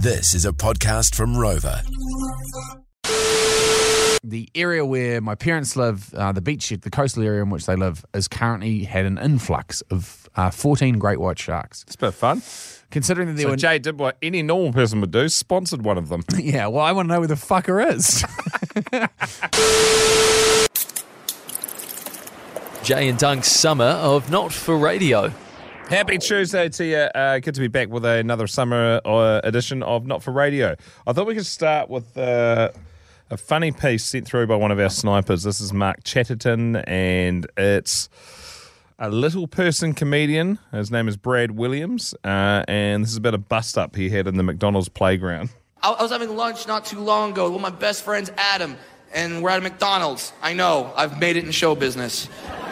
This is a podcast from Rover. the area where my parents live, uh, the beach, the coastal area in which they live, has currently had an influx of uh, 14 great white sharks. It's a bit of fun. Considering that there So were, Jay did what any normal person would do, sponsored one of them. yeah, well, I want to know where the fucker is. Jay and Dunk's summer of Not for Radio. Happy Tuesday to you. Uh, good to be back with another summer uh, edition of Not for Radio. I thought we could start with uh, a funny piece sent through by one of our snipers. This is Mark Chatterton, and it's a little person comedian. His name is Brad Williams, uh, and this is about a bust up he had in the McDonald's playground. I was having lunch not too long ago with my best friend's Adam, and we're at a McDonald's. I know, I've made it in show business.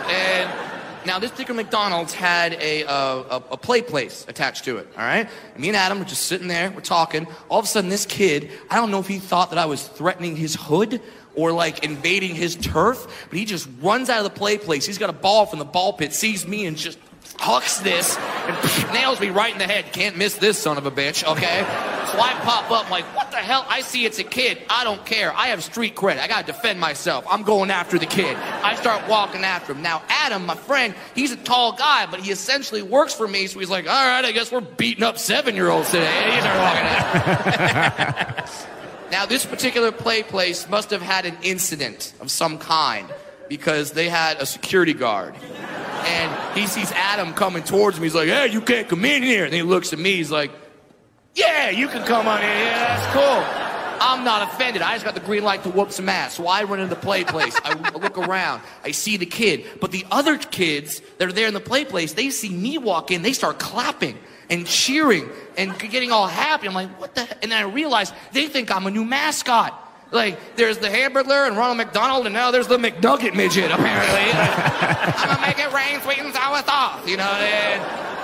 And now this particular McDonald's had a, uh, a, a play place attached to it, all right? And me and Adam were just sitting there, we're talking. All of a sudden, this kid, I don't know if he thought that I was threatening his hood or like invading his turf, but he just runs out of the play place. He's got a ball from the ball pit, sees me, and just hucks this and nails me right in the head. Can't miss this son of a bitch, okay? So I pop up like, what the hell? I see it's a kid. I don't care. I have street credit. I gotta defend myself. I'm going after the kid. I start walking after him. Now, Adam, my friend, he's a tall guy, but he essentially works for me, so he's like, all right, I guess we're beating up seven-year-olds today. And walking after Now, this particular play place must have had an incident of some kind because they had a security guard. And he sees Adam coming towards him. He's like, hey, you can't come in here. And he looks at me. He's like, yeah, you can come on in. Yeah, that's cool. I'm not offended. I just got the green light to whoop some ass. So I run into the play place. I look around. I see the kid. But the other kids that are there in the play place, they see me walk in. They start clapping and cheering and getting all happy. I'm like, what the? And then I realize they think I'm a new mascot. Like, there's the Hamburglar and Ronald McDonald, and now there's the McNugget midget, apparently. I'm gonna make it rain sweet and sour sauce, you know. And,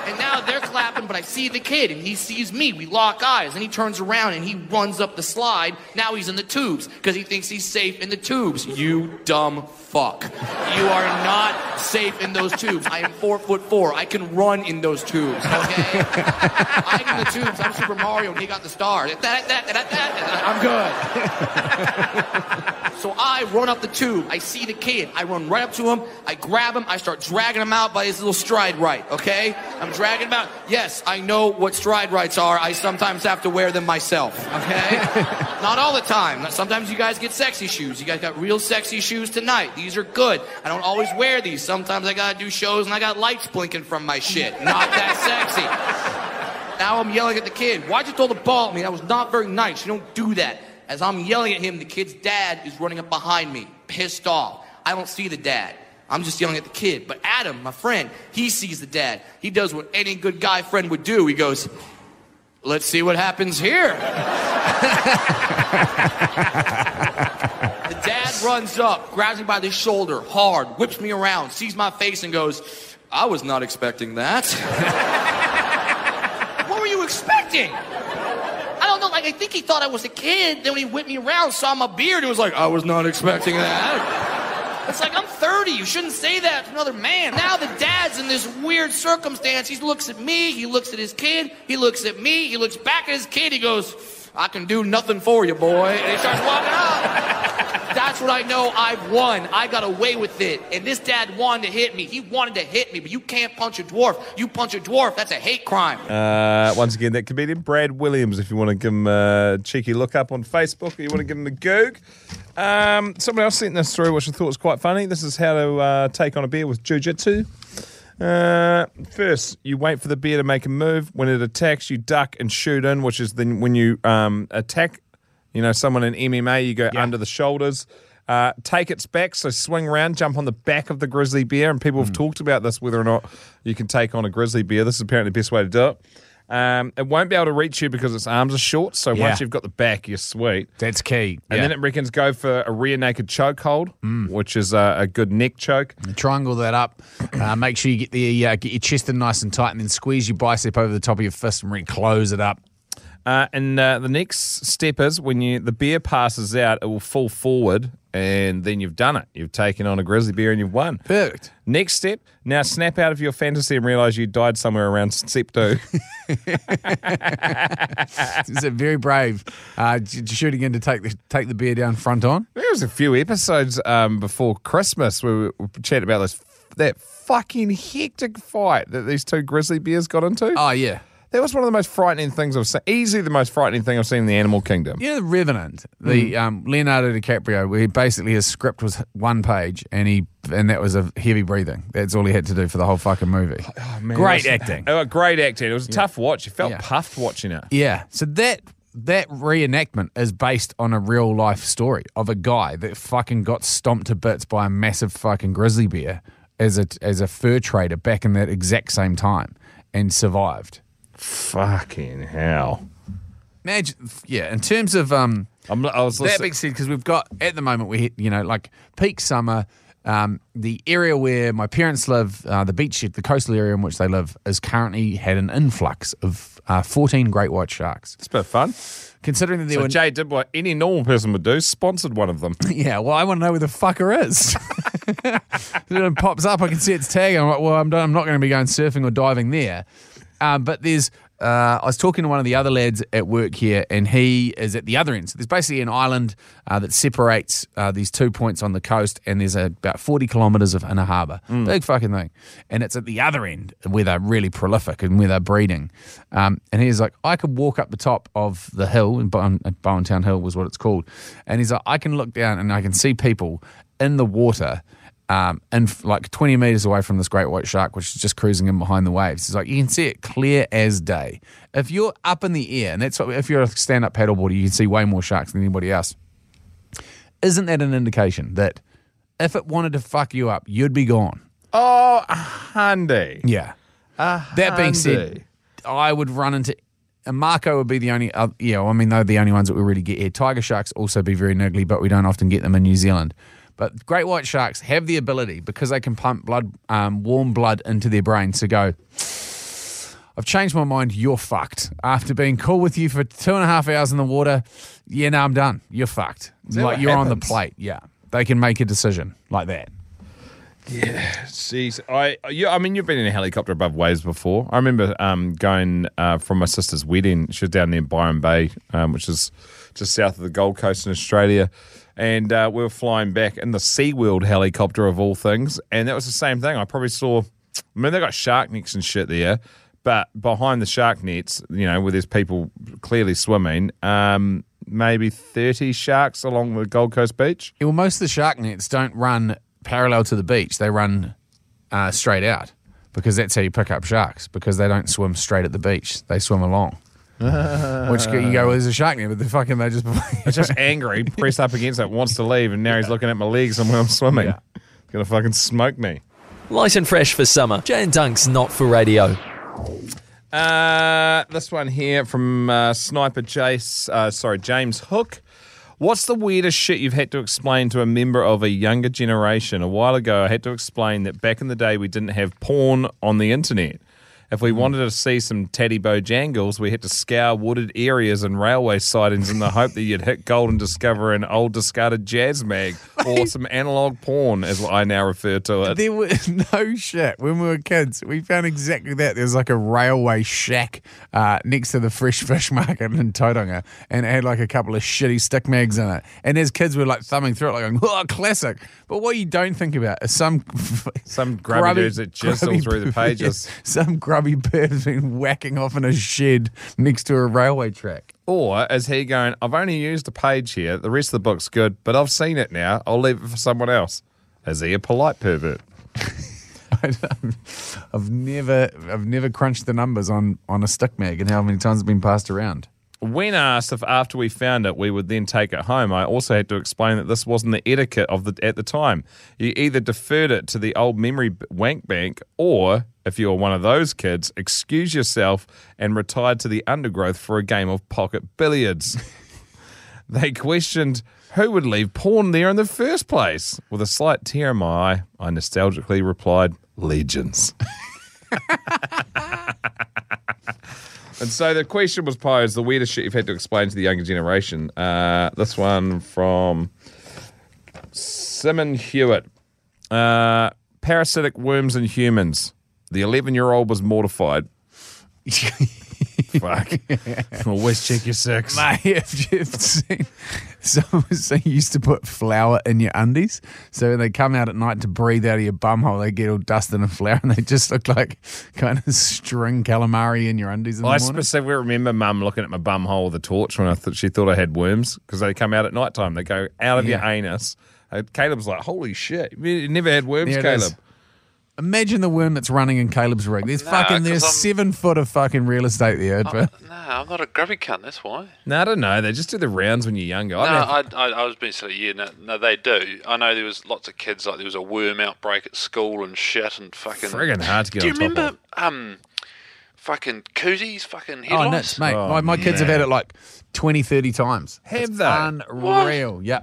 and now they're clapping, but I see the kid, and he sees me. We lock eyes, and he turns around and he runs up the slide. Now he's in the tubes because he thinks he's safe in the tubes. You dumb fuck. You are not safe in those tubes. I am four foot four. I can run in those tubes. Okay. I'm in the tubes. I'm Super Mario, and he got the star. I'm good. So I run up the tube. I see the kid. I run right up to him. I grab him. I start dragging him out by his little Stride Rite. Okay? I'm dragging him out. Yes, I know what Stride Rites are. I sometimes have to wear them myself. Okay? Not all the time. Sometimes you guys get sexy shoes. You guys got real sexy shoes tonight. These are good. I don't always wear these. Sometimes I gotta do shows and I got lights blinking from my shit. Not that sexy. Now I'm yelling at the kid. Why'd you throw the ball at me? That was not very nice. You don't do that. As I'm yelling at him, the kid's dad is running up behind me, pissed off. I don't see the dad. I'm just yelling at the kid. But Adam, my friend, he sees the dad. He does what any good guy friend would do. He goes, Let's see what happens here. the dad runs up, grabs me by the shoulder, hard, whips me around, sees my face, and goes, I was not expecting that. what were you expecting? I like, I think he thought I was a kid. Then when he whipped me around, saw my beard, and was like, I was not expecting that. It's like, I'm 30. You shouldn't say that to another man. Now the dad's in this weird circumstance. He looks at me, he looks at his kid, he looks at me, he looks back at his kid, he goes, I can do nothing for you, boy. And he starts walking out. That's what I know I've won. I got away with it. And this dad wanted to hit me. He wanted to hit me, but you can't punch a dwarf. You punch a dwarf, that's a hate crime. Uh, once again, that comedian Brad Williams. If you want to give him a cheeky look up on Facebook, or you want to give him a goog. Um, someone else sent this through, which I thought was quite funny. This is how to uh, take on a bear with jujitsu. Uh, first, you wait for the bear to make a move. When it attacks, you duck and shoot in, which is then when you um, attack. You know, someone in MMA, you go under the shoulders. Uh, take its back, so swing around, jump on the back of the grizzly bear. And people have talked about this, whether or not you can take on a grizzly bear. This is apparently the best way to do it. Um, it won't be able to reach you because its arms are short. So Yeah. once you've got the back, you're sweet. That's key. And Yeah. then it reckons go for a rear naked chokehold, which is a, a good neck choke. Triangle that up. Uh, make sure you get the uh, get your chest in nice and tight, and then squeeze your bicep over the top of your fist and really close it up. Uh, and uh, the next step is when you the bear passes out, it will fall forward, and then you've done it. You've taken on a grizzly bear and you've won. Perfect. Next step, now snap out of your fantasy and realize you died somewhere around step two. Is it very brave uh, shooting in to take the take the bear down front on? there was a few episodes um, before Christmas where we were chatting about this that fucking hectic fight that these two grizzly bears got into. Oh yeah. That was one of the most frightening things I've seen. Easily the most frightening thing I've seen in the animal kingdom. You know, The Revenant, the um, Leonardo DiCaprio, where he basically his script was one page, and he and that was a heavy breathing. That's all he had to do for the whole fucking movie. Man, Great it was- acting. Oh, great acting. It was a tough watch. You felt Yeah. puffed watching it. Yeah. So that that reenactment is based on a real life story of a guy that fucking got stomped to bits by a massive fucking grizzly bear as a as a fur trader back in that exact same time and survived. Fucking hell. Imagine, yeah. In terms of um, I'm, I was that being said, because we've got at the moment we hit, you know, like peak summer. Um, the area where my parents live, uh, the beach, the coastal area in which they live, is currently had an influx of uh, 14 great white sharks. It's a bit of fun. Considering that there So were Jay did what any normal person would do, sponsored one of them. Yeah, well, I want to know where the fucker is. then it pops up, I can see its tag. I'm like, well, I'm, done- I'm not going to be going surfing or diving there. Um, but there's, uh, I was talking to one of the other lads at work here, and he is at the other end. So there's basically an island uh, that separates uh, these two points on the coast, and there's about 40 kilometres of inner harbour. Big fucking thing. And it's at the other end where they're really prolific and where they're breeding. Um, and he's like, I could walk up the top of the hill, and Bowen, Bowentown Hill was what it's called. And he's like, I can look down and I can see people in the water um, and f- like 20 meters away from this great white shark, which is just cruising in behind the waves. It's like you can see it clear as day. If you're up in the air, and that's what, if you're a stand up paddleboarder, you can see way more sharks than anybody else. Isn't that an indication that if it wanted to fuck you up, you'd be gone? Oh, a handy. Yeah. that being said. I would run into. And mako would be the only, uh, yeah, I mean, they're the only ones that we really get here. Tiger sharks also be very niggly, but we don't often get them in New Zealand. But great white sharks have the ability, because they can pump blood, um, warm blood into their brains, to go, I've changed my mind, you're fucked. After being cool with you for two and a half hours in the water, yeah, no, I'm done. You're fucked. Like, you're on the plate. Yeah. They can make a decision like that. Yeah, jeez, I you, I mean, you've been in a helicopter above waves before. I remember um, going uh, from my sister's wedding. She was down near Byron Bay, um, which is just south of the Gold Coast in Australia, and uh, we were flying back in the SeaWorld helicopter of all things, and that was the same thing. I probably saw. I mean, they got shark nets and shit there, but behind the shark nets, you know, where there's people clearly swimming, um, maybe thirty sharks along the Gold Coast beach. Yeah, well, most of the shark nets don't run parallel to the beach. They run uh, straight out because that's how you pick up sharks because they don't swim straight at the beach. They swim along. Which you go, well, there's a shark net, but they're fucking, they just. It's just angry, pressed up against it, wants to leave, and now he's looking at my legs and when I'm swimming. Yeah. Gonna fucking smoke me. Light and fresh for summer. Jay and Dunk's not for radio. Uh, this one here from uh, Sniper Jace, uh, sorry, James Hook. What's the weirdest shit you've had to explain to a member of a younger generation? A while ago, I had to explain that back in the day, we didn't have porn on the internet. If we wanted to see some Teddy Bojangles, we had to scour wooded areas and railway sidings in the hope that you'd hit gold and discover an old discarded jazz mag or some analog porn, as I now refer to it. There was no shit. When we were kids, we found exactly that. There was like a railway shack uh, next to the fresh fish market in Tauranga, and it had like a couple of shitty stick mags in it. And as kids, we were like thumbing through it, like "Oh, classic." But what you don't think about is some Some grubby dudes that jizz all through the pages. some grubby bird has been whacking off in a shed next to a railway track. Or is he going, I've only used a page here, the rest of the book's good, but I've seen it now, I'll leave it for someone else? Is he a polite pervert? I've never, I've never crunched the numbers on on a stick mag and how many times it's been passed around. When asked if after we found it we would then take it home, I also had to explain that this wasn't the etiquette of the at the time. You either deferred it to the old memory wank bank, or if you were one of those kids, excuse yourself and retired to the undergrowth for a game of pocket billiards. they questioned who would leave porn there in the first place. With a slight tear in my eye, I nostalgically replied, "Legions." And so the question was posed: the weirdest shit you've had to explain to the younger generation. Uh, this one from Simon Hewitt. Uh, parasitic worms in humans. The 11 year old was mortified. Fuck. Always check your sex. Mate, have you've seen someone was saying you used to put flour in your undies? So when they come out at night to breathe out of your bum hole, they get all dusted and flour and they just look like kind of string calamari in your undies in the I specifically remember mum looking at my bum hole with a torch when I thought she thought I had worms because they come out at night time. They go out of your anus. Uh, Caleb's like, holy shit. You never had worms, There Caleb. Is. Imagine the worm that's running in Caleb's rig. There's No, fucking there's 'cause I'm- seven foot of fucking real estate there. But no, I'm not a grubby cunt. That's why. No, I don't know. They just do the rounds when you're younger. I No, don't I, I, I was being silly. Yeah, no, no, they do. I know there was lots of kids like there was a worm outbreak at school and shit and fucking. friggin' hard to get Do you on top remember of. um, fucking cooties, fucking head oh, lice? nuts, mate. Oh, my, my kids have had it like 20, 30 times. Have It's they? Unreal. Yeah.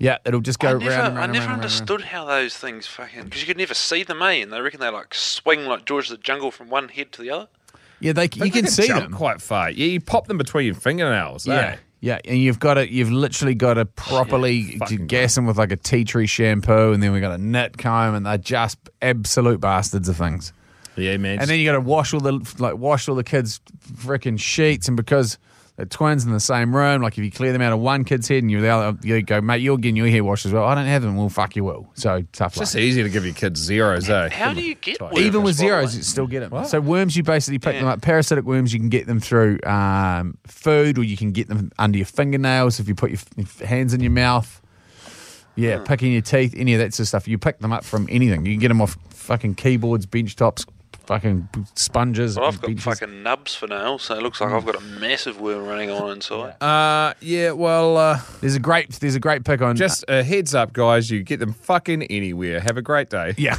Yeah, it'll just go I round never, and round I never round and round. understood how those things fucking because you could never see them, eh? And they reckon they like swing like George of the Jungle from one head to the other. Yeah, they, They you can see jump them. quite far. Yeah, you pop them between your fingernails. Yeah. eh? Yeah, and you've got to, you've literally got to properly fucking gas them with like a tea tree shampoo, and then we've got a nit comb, and they're just absolute bastards of things. Yeah, man. And then you got to wash all the like wash all the kids' freaking sheets, and because they're twins in the same room, like if you clear them out of one kid's head and you're the other, you go, mate, you're getting your hair washed as well. I don't have them. Well, fuck you will. So tough it's luck. just easier to give your kids zeros, eh? How do you get worms, Even with zeros, you still get them. So worms, you basically pick them up. Parasitic worms, you can get them through um, food, or you can get them under your fingernails if you put your, f- hands in your mouth. Yeah, Hmm. picking your teeth, any of that sort of stuff. You pick them up from anything. You can get them off fucking keyboards, bench tops, fucking sponges. Well, I've got benches. fucking nubs for nails, so it looks like I've got a massive worm running on inside. Uh, yeah, well, uh, There's a great, there's a great pick on. just a heads up, guys. You get them fucking anywhere. Have a great day. Yeah.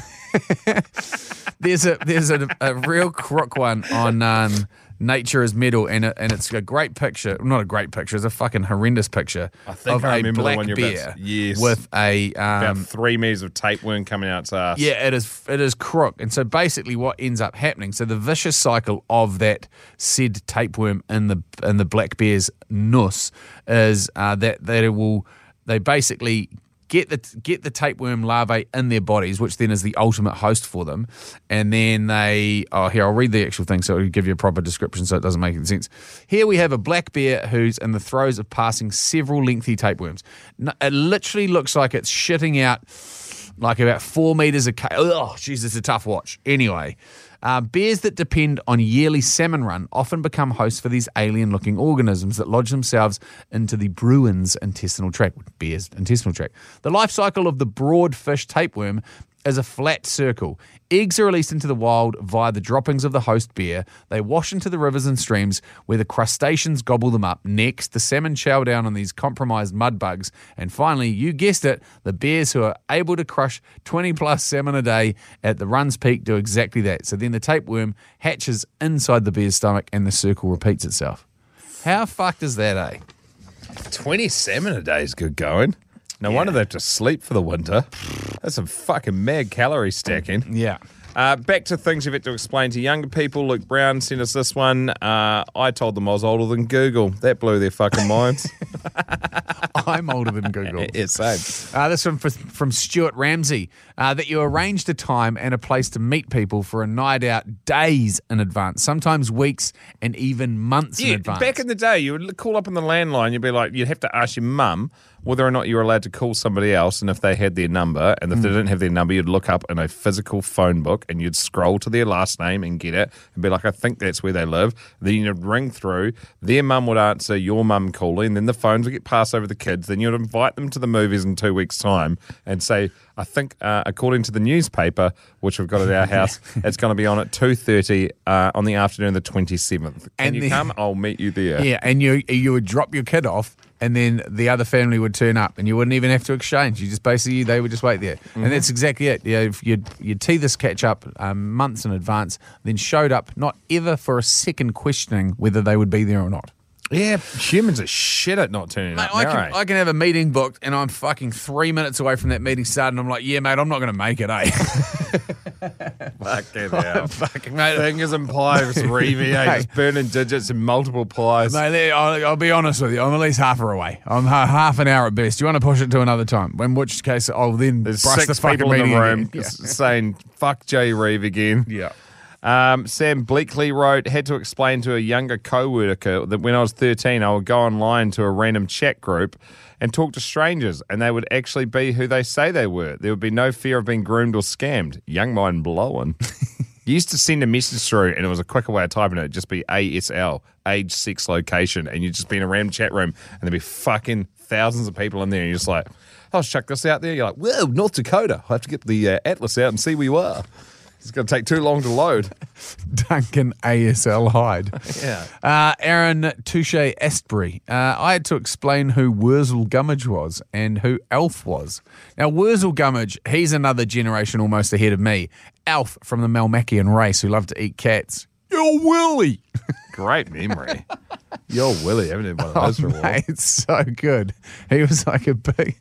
there's a there's a, a real crook one on um, Nature is Metal, and it, and it's a great picture. Not a great picture. It's a fucking horrendous picture I think of I a remember the black one about bear yes. with a About um, three meters of tapeworm coming out its ass. yeah, it is it is crook. And so basically, what ends up happening? So the vicious cycle of that said tapeworm in the in the black bear's nuss is uh, that that it will they basically get the get the tapeworm larvae in their bodies, which then is the ultimate host for them. And then they oh here I'll read the actual thing so it'll give you a proper description so it doesn't make any sense. Here we have a black bear who's in the throes of passing several lengthy tapeworms. It literally looks like it's shitting out like about four meters of. Ca- oh, jeez, it's a tough watch. Anyway, uh, bears that depend on yearly salmon run often become hosts for these alien-looking organisms that lodge themselves into the Bruin's intestinal tract, bear's intestinal tract. The life cycle of the broad fish tapeworm is a flat circle. Eggs are released into the wild via the droppings of the host bear. They wash into the rivers and streams where the crustaceans gobble them up. Next, the salmon chow down on these compromised mud bugs. And finally, you guessed it, the bears who are able to crush 20 plus salmon a day at the run's peak do exactly that. So then the tapeworm hatches inside the bear's stomach and the circle repeats itself. How fucked is that, eh? 20 salmon a day is good going. No wonder they have to sleep for the winter. That's some fucking mad calorie stacking. Yeah. Uh, back to things you've had to explain to younger people. Luke Brown sent us this one. Uh, I told them I was older than Google. That blew their fucking minds. I'm older than Google. yeah, same. Uh, this one from, from Stuart Ramsey uh, that you arranged a time and a place to meet people for a night out days in advance, sometimes weeks and even months in Yeah, advance. back in the day, you would call up on the landline. You'd be like, you'd have to ask your mum whether or not you were allowed to call somebody else, and if they had their number, and if Hmm. they didn't have their number, you'd look up in a physical phone book, and you'd scroll to their last name and get it, and be like, I think that's where they live. Then you'd ring through. Their mum would answer your mum calling, and then the phones would get passed over the kids. Then you'd invite them to the movies in two weeks' time, and say, I think, uh, according to the newspaper, which we've got at our house, it's going to be on at two thirty uh, on the afternoon of the twenty seventh. Can And you the- come? I'll meet you there. yeah, and you you would drop your kid off, and then the other family would turn up, and you wouldn't even have to exchange. You just basically they would just wait there, Mm-hmm. and that's exactly it. Yeah, if you'd you'd tee this catch up um, months in advance, then showed up, not ever for a second questioning whether they would be there or not. Yeah, humans are shit at not turning Mate, up. I can? I can have a meeting booked and I'm fucking three minutes away from that meeting starting. I'm like, yeah, mate, I'm not going to make it, eh? Fucking hell. Fucking mate, Fingers and pies? Just burning digits and multiple pies. Mate, I'll, I'll be honest with you. I'm at least half hour away. I'm ha- half an hour at best. You want to push it to another time? In which case, I'll then There's brush six the fucking people in the room s- saying, fuck Jay Reeve again. Yeah. Um, Sam Bleakley wrote, had to explain to a younger co-worker that when I was 13, I would go online to a random chat group and talk to strangers, and they would actually be who they say they were. There would be no fear of being groomed or scammed. Young mind blowing. you used to send a message through, and it was a quicker way of typing it. It'd just be ASL, age, six, location, and you'd just be in a random chat room, and there'd be fucking thousands of people in there, and you're just like, I'll chuck this out there. You're like, whoa, North Dakota. I have to get the uh, atlas out and see where you are. It's going to take too long to load. Duncan ASL Heyde. Yeah. Uh, Aaron Touche Estbury. Uh, I had to explain who Wurzel Gummidge was and who Alf was. Now, Wurzel Gummidge, he's another generation almost ahead of me. Alf from the Melmacian race who loved to eat cats. Yo, Willie. Great memory. Yo, Willie, haven't had one of those for a while. Mate, it's so good. He was like a big.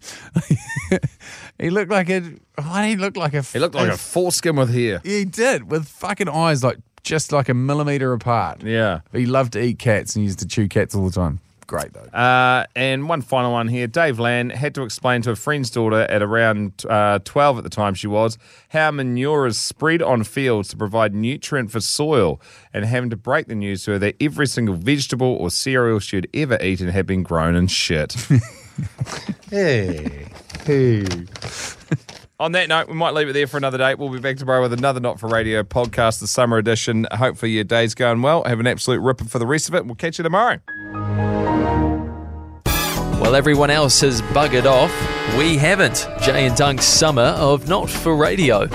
he looked like a. Why did he look like a? He looked like a foreskin with hair. He did with fucking eyes like just like a millimeter apart. Yeah. He loved to eat cats and he used to chew cats all the time. Great though. Uh, and one final one here. Dave Land had to explain to a friend's daughter at around uh, 12 at the time she was how manure is spread on fields to provide nutrient for soil and having to break the news to her that every single vegetable or cereal she'd ever eaten had been grown in shit. hey. Hey. On that note, we might leave it there for another day. We'll be back tomorrow with another Not for Radio podcast, the summer edition. Hopefully, your day's going well. Have an absolute ripper for the rest of it. We'll catch you tomorrow. While everyone else has buggered off, we haven't. Jay and Dunk's summer of Not for Radio.